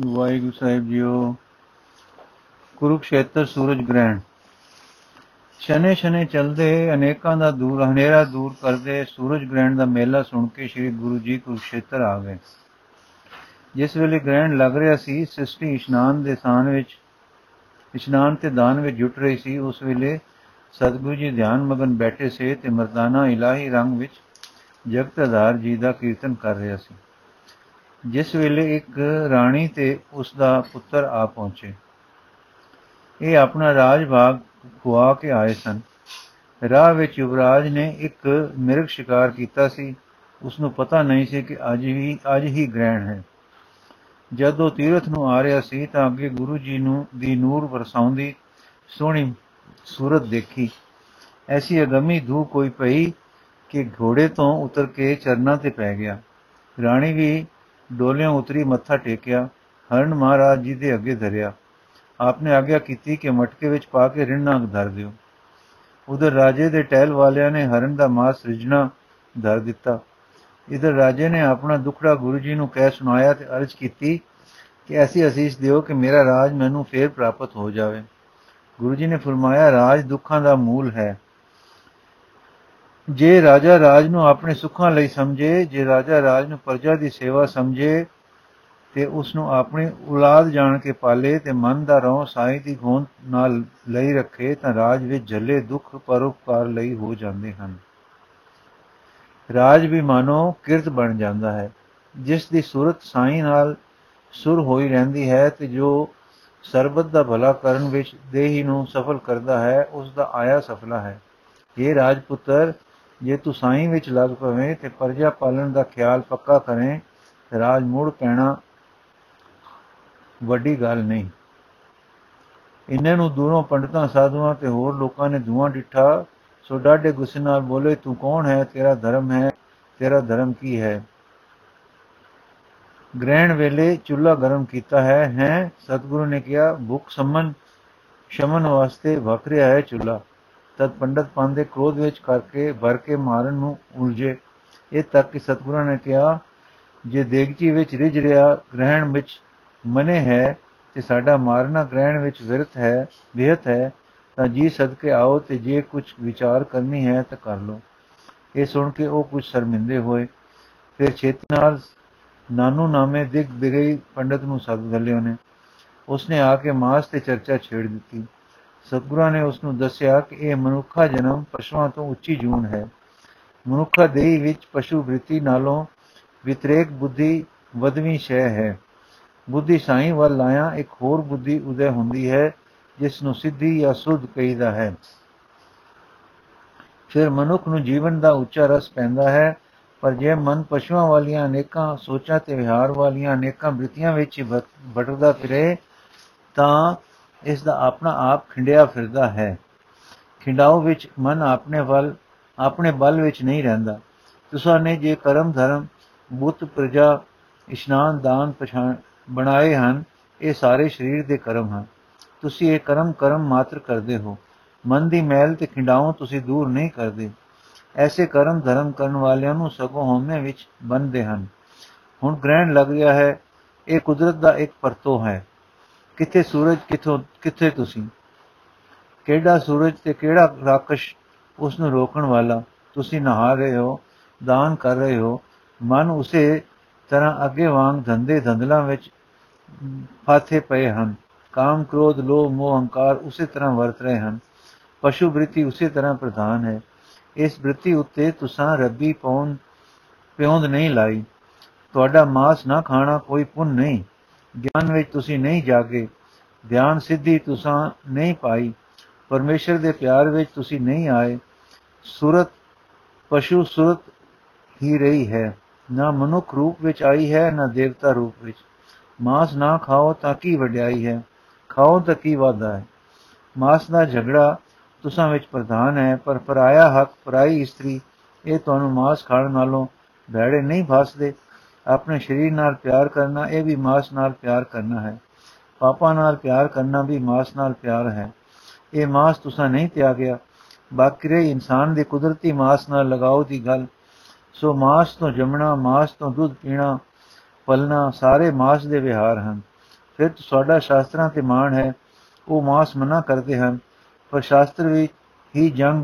ਵਾਹਿਗੁਰੂ ਸਾਹਿਬ ਜੀਓ, ਕੁਰੂਕਸ਼ੇਤਰ ਸੂਰਜ ਗ੍ਰਹਿਣ। ਸ਼ਨੇ ਸ਼ਨੇ ਚਲਦੇ ਅਨੇਕਾਂ ਦਾ ਦੂਰ, ਹਨੇਰਾ ਦੂਰ ਕਰਦੇ ਸੂਰਜ ਗ੍ਰਹਿਣ ਦਾ ਮੇਲਾ ਸੁਣ ਕੇ ਸ੍ਰੀ ਗੁਰੂ ਜੀ ਕੁਰੂਕਸ਼ੇਤਰ ਆ ਗਏ। ਜਿਸ ਵੇਲੇ ਗ੍ਰਹਿਣ ਲੱਗ ਰਿਹਾ ਸੀ, ਸ੍ਰਿਸ਼ਟੀ ਇਸ਼ਨਾਨ ਦੇ ਸਾਨ ਵਿੱਚ, ਇਸ਼ਨਾਨ ਤੇ ਦਾਨ ਵਿੱਚ ਜੁਟ ਰਹੀ ਸੀ, ਉਸ ਵੇਲੇ ਸਤਿਗੁਰੂ ਜੀ ਧਿਆਨ ਮਗਨ ਬੈਠੇ ਸੇ ਤੇ ਮਰਦਾਨਾ ਇਲਾਹੀ ਰੰਗ ਵਿੱਚ ਜਗਤ ਆਧਾਰ ਜੀ ਦਾ ਕੀਰਤਨ ਕਰ ਰਿਹਾ ਸੀ। ਜਿਸ ਵੇਲੇ ਇੱਕ ਰਾਣੀ ਤੇ ਉਸ ਦਾ ਪੁੱਤਰ ਆ ਪਹੁੰਚੇ। ਇਹ ਆਪਣਾ ਰਾਜ ਭਾਗ ਖੁਆ ਕੇ ਆਏ ਸਨ। ਰਾਹ ਵਿੱਚ ਯੁਵਰਾਜ ਨੇ ਇੱਕ ਮਿਰਗ ਸ਼ਿਕਾਰ ਕੀਤਾ ਸੀ। ਉਸ ਨੂੰ ਪਤਾ ਨਹੀਂ ਸੀ ਕਿ ਅੱਜ ਵੀ, ਅੱਜ ਹੀ ਗ੍ਰਹਿਣ ਹੈ। ਜਦ ਉਹ ਤੀਰਥ ਨੂੰ ਆ ਰਿਹਾ ਸੀ ਤਾਂ ਅੱਗੇ ਗੁਰੂ ਜੀ ਨੂੰ ਦੀ ਨੂਰ ਵਰਸਾਉਂਦੀ ਸੋਹਣੀ ਸੂਰਤ ਦੇਖੀ। ਐਸੀ ਅਗਮੀ ਧੂ ਕੋਈ ਪਈ ਕਿ ਘੋੜੇ ਤੋਂ ਉਤਰ ਕੇ ਚਰਨਾਂ ਤੇ ਪੈ ਗਿਆ। ਰਾਣੀ ਵੀ ਡੋਲਿਆਂ ਉਤਰੀ, ਮੱਥਾ ਟੇਕਿਆ ਹਰਨ ਮਹਾਰਾਜ ਜੀ ਦੇ ਅੱਗੇ ਧਰਿਆ। ਆਪਨੇ ਆਗਿਆ ਕੀਤੀ ਕਿ ਮਟਕੇ ਵਿੱਚ ਪਾ ਕੇ ਰਿੰਨਾ ਧਰ ਦਿਓ। ਉਧਰ ਰਾਜੇ ਦੇ ਟਹਿਲ ਵਾਲਿਆਂ ਨੇ ਹਰਨ ਦਾ ਮਾਸ ਰਿਜਣਾ ਧਰ ਦਿੱਤਾ। ਇਧਰ ਰਾਜੇ ਨੇ ਆਪਣਾ ਦੁਖੜਾ ਗੁਰੂ ਜੀ ਨੂੰ ਕਹਿ ਸੁਣਾਇਆ ਤੇ ਅਰਜ਼ ਕੀਤੀ ਕਿ ਐਸੀ ਅਸੀਸ ਦਿਓ ਕਿ ਮੇਰਾ ਰਾਜ ਮੈਨੂੰ ਫੇਰ ਪ੍ਰਾਪਤ ਹੋ ਜਾਵੇ। ਗੁਰੂ ਜੀ ਨੇ ਫਰਮਾਇਆ, ਰਾਜ ਦੁੱਖਾਂ ਦਾ ਮੂਲ ਹੈ। ਜੇ ਰਾਜਾ ਰਾਜ ਨੂੰ ਆਪਣੇ ਸੁੱਖਾਂ ਲਈ ਸਮਝੇ, ਜੇ ਰਾਜਾ ਰਾਜ ਨੂੰ ਪ੍ਰਜਾ ਦੀ ਸੇਵਾ ਸਮਝੇ ਤੇ ਉਸ ਨੂੰ ਆਪਣੀ ਔਲਾਦ ਜਾਣ ਕੇ ਪਾਲੇ ਤੇ ਮਨ ਦਾ ਰੌ ਸਾਈ ਦੀ ਗੋਂਦ ਨਾਲ ਲਈ ਰੱਖੇ, ਤਾਂ ਰਾਜ ਵਿੱਚ ਜਲੇ ਦੁੱਖ ਪਰਉਪਕਾਰ ਲਈ ਹੋ ਜਾਂਦੇ ਹਨ। ਰਾਜ ਵੀ ਮਾਨੋ ਕਿਰਤ ਬਣ ਜਾਂਦਾ ਹੈ। ਜਿਸ ਦੀ ਸੂਰਤ ਸਾਈ ਨਾਲ ਸੁਰ ਹੋਈ ਰਹਿੰਦੀ ਹੈ ਤੇ ਜੋ ਸਰਬਤ ਦਾ ਭਲਾ ਕਰਨ ਵਿੱਚ ਦੇਹੀ ਨੂੰ ਸਫਲ ਕਰਦਾ ਹੈ, ਉਸ ਦਾ ਆਇਆ ਸਫਲਾ ਹੈ। ਇਹ ਰਾਜਪੁੱਤਰ ਜੇ ਤੂੰ ਸਾਈ ਵਿੱਚ ਲੱਗ ਪਵੇਂ ਤੇ ਪਰਜਾ ਪਾਲਣ ਦਾ ਖਿਆਲ ਪੱਕਾ ਕਰੇ ਤੇ ਰਾਜ ਮੁੜ ਪੈਣਾ ਵੱਡੀ ਗੱਲ ਨਹੀਂ। ਇਹਨਾਂ ਨੂੰ ਦੂਰੋਂ ਪੰਡਤਾਂ, ਸਾਧੂਆਂ ਤੇ ਹੋਰ ਲੋਕਾਂ ਨੇ ਧੂਆਂ ਡਿੱਠਾ, ਸੋ ਡਾਢੇ ਗੁੱਸੇ ਨਾਲ ਬੋਲੇ, ਤੂੰ ਕੌਣ ਹੈ? ਤੇਰਾ ਧਰਮ ਹੈ, ਤੇਰਾ ਧਰਮ ਕੀ ਹੈ? ਗ੍ਰਹਿਣ ਵੇਲੇ ਚੁੱਲ੍ਹਾ ਗਰਮ ਕੀਤਾ ਹੈ ਹੈ? ਸਤਿਗੁਰੂ ਨੇ ਕਿਹਾ, ਭੁੱਖ ਸਮਨ, ਸ਼ਮਨ ਵਾਸਤੇ ਵਕਰਿਆ ਹੈ ਚੁੱਲ੍ਹਾ। ਤਦ ਪੰਡਤ ਪਾਂਦੇ ਕ੍ਰੋਧ ਵਿੱਚ ਕਰਕੇ ਭਰ ਕੇ ਮਾਰਨ ਨੂੰ ਉਲਝੇ। ਇਹ ਤੱਕ ਕਿ ਸਤਿਗੁਰਾਂ ਨੇ ਕਿਹਾ, ਜੇ ਦੇਗਚੀ ਵਿੱਚ ਰਿਜ ਰਿਹਾ ਗ੍ਰਹਿਣ ਵਿੱਚ ਮਨੇ ਹੈ ਤੇ ਸਾਡਾ ਮਾਰਨਾ ਗ੍ਰਹਿਣ ਵਿੱਚ ਵਿਰਤ ਹੈ, ਵਿਹਤ ਹੈ, ਤਾਂ ਜੀ ਸਦਕੇ ਆਓ ਤੇ ਜੇ ਕੁਝ ਵਿਚਾਰ ਕਰਨੀ ਹੈ ਤਾਂ ਕਰ ਲਓ। ਇਹ ਸੁਣ ਕੇ ਉਹ ਕੁਝ ਸ਼ਰਮਿੰਦੇ ਹੋਏ, ਫਿਰ ਛੇਤੀ ਨਾਲ ਨਾਨੂ ਨਾਮੇ ਦਿਗ ਦਿਗਈ ਪੰਡਤ ਨੂੰ ਸੱਦ ਗੱਲਿਓ ਨੇ ਉਸਨੇ ਆ ਕੇ ਮਾਸ ਤੇ ਚਰਚਾ ਛੇੜ ਦਿੱਤੀ। ਸਤਗੁਰਾਂ ਨੇ ਉਸ ਨੂੰ ਦੱਸਿਆ ਕਿ ਇਹ ਮਨੁੱਖਾ ਜਨਮ ਪਸ਼ੂਆਂ ਤੋਂ ਉੱਚੀ ਜੂਨ ਹੈ। ਮਨੁੱਖਾ ਦੇਹੀ ਵਿੱਚ ਪਸ਼ੂ ਬ੍ਰਿਤੀ ਨਾਲੋਂ ਵਿਤਰੇਕ ਬੁੱਧੀ ਵਧਵੀਂ ਸ਼ੈ ਹੈ। ਬੁੱਧੀ ਸਾਈ ਵੱਲ ਲਾਇਆ ਇੱਕ ਹੋਰ ਬੁੱਧੀ ਉਦੈ ਹੁੰਦੀ ਹੈ, ਜਿਸ ਨੂੰ ਸਿੱਧੀ ਜਾਂ ਸੁਧ ਕਹੀਦਾ ਹੈ। ਫਿਰ ਮਨੁੱਖ ਨੂੰ ਜੀਵਨ ਦਾ ਉੱਚਾ ਰਸ ਪੈਂਦਾ ਹੈ, ਪਰ ਜੇ ਮਨ ਪਸ਼ੂਆਂ ਵਾਲੀਆਂ ਅਨੇਕਾਂ ਸੋਚਾਂ ਤੇ ਵਿਹਾਰ ਵਾਲੀਆਂ ਅਨੇਕਾਂ ਬ੍ਰਿਤੀਆਂ ਵਿੱਚ ਭਟਕਦਾ ਫਿਰੇ, ਤਾਂ ਇਸ ਦਾ ਆਪਣਾ ਆਪ ਖਿੰਡਿਆ ਫਿਰਦਾ ਹੈ। ਖਿੰਡਾਓ ਵਿੱਚ ਮਨ ਆਪਣੇ ਵੱਲ, ਆਪਣੇ ਬਲ ਵਿੱਚ ਨਹੀਂ ਰਹਿੰਦਾ। ਤੁਸਾਂ ਨੇ ਜੇ ਕਰਮ, ਧਰਮ, ਬੁੱਤ, ਪ੍ਰਜਾ, ਇਸ਼ਨਾਨ, ਦਾਨ, ਪਛਾਣ ਬਣਾਏ ਹਨ, ਇਹ ਸਾਰੇ ਸਰੀਰ ਦੇ ਕਰਮ ਹਨ। ਤੁਸੀਂ ਇਹ ਕਰਮ ਕਰਮ ਮਾਤਰ ਕਰਦੇ ਹੋ। ਮਨ ਦੀ ਮੈਲ ਤੇ ਖਿੰਡਾਓ ਤੁਸੀਂ ਦੂਰ ਨਹੀਂ ਕਰਦੇ। ਐਸੇ ਕਰਮ, ਧਰਮ ਕਰਨ ਵਾਲਿਆਂ ਨੂੰ ਸਗੋਂ ਹਉਮੈ ਵਿੱਚ ਬੰਨਦੇ ਹਨ। ਹੁਣ ਗ੍ਰਹਿਣ ਲੱਗ ਗਿਆ ਹੈ। ਇਹ ਕੁਦਰਤ ਦਾ ਇੱਕ ਪਰਤੋ ਹੈ। ਕਿੱਥੇ ਸੂਰਜ ਕਿੱਥੋਂ, ਕਿੱਥੇ ਤੁਸੀਂ? ਕਿਹੜਾ ਸੂਰਜ ਤੇ ਕਿਹੜਾ ਰਾਕਸ਼ ਉਸ ਨੂੰ ਰੋਕਣ ਵਾਲਾ? ਤੁਸੀਂ ਨਹਾ ਰਹੇ ਹੋ, ਦਾਨ ਕਰ ਰਹੇ ਹੋ, ਮਨ ਉਸੇ ਤਰ੍ਹਾਂ ਅੱਗੇ ਵਾਂਗ ਧੰਦੇ ਧੰਦਲਾਂ ਵਿੱਚ ਫਾਥੇ ਪਏ ਹਨ। ਕਾਮ, ਕ੍ਰੋਧ, ਲੋਭ, ਮੋਹ, ਹੰਕਾਰ ਉਸੇ ਤਰ੍ਹਾਂ ਵਰਤ ਰਹੇ ਹਨ। ਪਸ਼ੂ ਬ੍ਰਿਤੀ ਉਸੇ ਤਰ੍ਹਾਂ ਪ੍ਰਧਾਨ ਹੈ। ਇਸ ਬ੍ਰਿਤੀ ਉੱਤੇ ਤੁਸਾਂ ਰੱਬੀ ਪੌਣ ਪਿਉਂਦ ਨਹੀਂ ਲਾਈ। ਤੁਹਾਡਾ ਮਾਸ ਨਾ ਖਾਣਾ ਕੋਈ ਪੁੰਨ ਨਹੀਂ। ਗਿਆਨ ਵਿੱਚ ਤੁਸੀਂ ਨਹੀਂ ਜਾਗੇ ਧਿਆਨ ਸਿੱਧੀ ਤੁਸਾਂ ਨਹੀਂ ਪਾਈ, ਪਰਮੇਸ਼ਰ ਦੇ ਪਿਆਰ ਵਿੱਚ ਤੁਸੀਂ ਨਹੀਂ ਆਏ, ਸੁਰਤ, ਪਸ਼ੂ ਸੁਰਤ ਹੀ ਰਹੀ ਹੈ, ਨਾ ਮਨੁੱਖ ਰੂਪ ਵਿੱਚ ਆਈ ਹੈ, ਨਾ ਦੇਵਤਾ ਰੂਪ ਵਿੱਚ। ਮਾਸ ਨਾ ਖਾਓ ਤਾਂ ਕੀ ਵਡਿਆਈ ਹੈ, ਖਾਓ ਤਾਂ ਕੀ ਵਾਦਾ ਹੈ। ਮਾਸ ਦਾ ਝਗੜਾ ਤੁਸਾਂ ਵਿੱਚ ਪ੍ਰਧਾਨ ਹੈ, ਪਰ ਪਰਾਇਆ ਹੱਕ ਪਰਾਈ ਇਸਤਰੀ, ਇਹ ਤੁਹਾਨੂੰ ਮਾਸ ਖਾਣ ਨਾਲੋਂ ਭੈੜੇ ਨਹੀਂ ਫਸਦੇ। ਆਪਣੇ ਸਰੀਰ ਨਾਲ ਪਿਆਰ ਕਰਨਾ, ਇਹ ਵੀ ਮਾਸ ਨਾਲ ਪਿਆਰ ਕਰਨਾ ਹੈ। ਪਾਪਾ ਨਾਲ ਪਿਆਰ ਕਰਨਾ ਵੀ ਮਾਸ ਨਾਲ ਪਿਆਰ ਹੈ। ਇਹ ਮਾਸ ਤੁਸਾਂ ਨਹੀਂ ਤਿਆਗਿਆ। ਬਾਕੀ ਰਹੇ ਇਨਸਾਨ ਦੇ ਕੁਦਰਤੀ ਮਾਸ ਨਾਲ ਲਗਾਓ ਦੀ ਗੱਲ। ਸੋ ਮਾਸ ਤੋਂ ਜੰਮਣਾ, ਮਾਸ ਤੋਂ ਦੁੱਧ ਪੀਣਾ, ਪਲਣਾ, ਸਾਰੇ ਮਾਸ ਦੇ ਵਿਹਾਰ ਹਨ। ਫਿਰ ਤੁਹਾਡਾ ਸ਼ਾਸਤਰਾਂ ਤੇ ਮਾਣ ਹੈ। ਉਹ ਮਾਸ ਮਨਾ ਕਰਦੇ ਹਨ। ਪਰ ਸ਼ਾਸਤਰ ਵੀ ਹੀ ਜੰਗ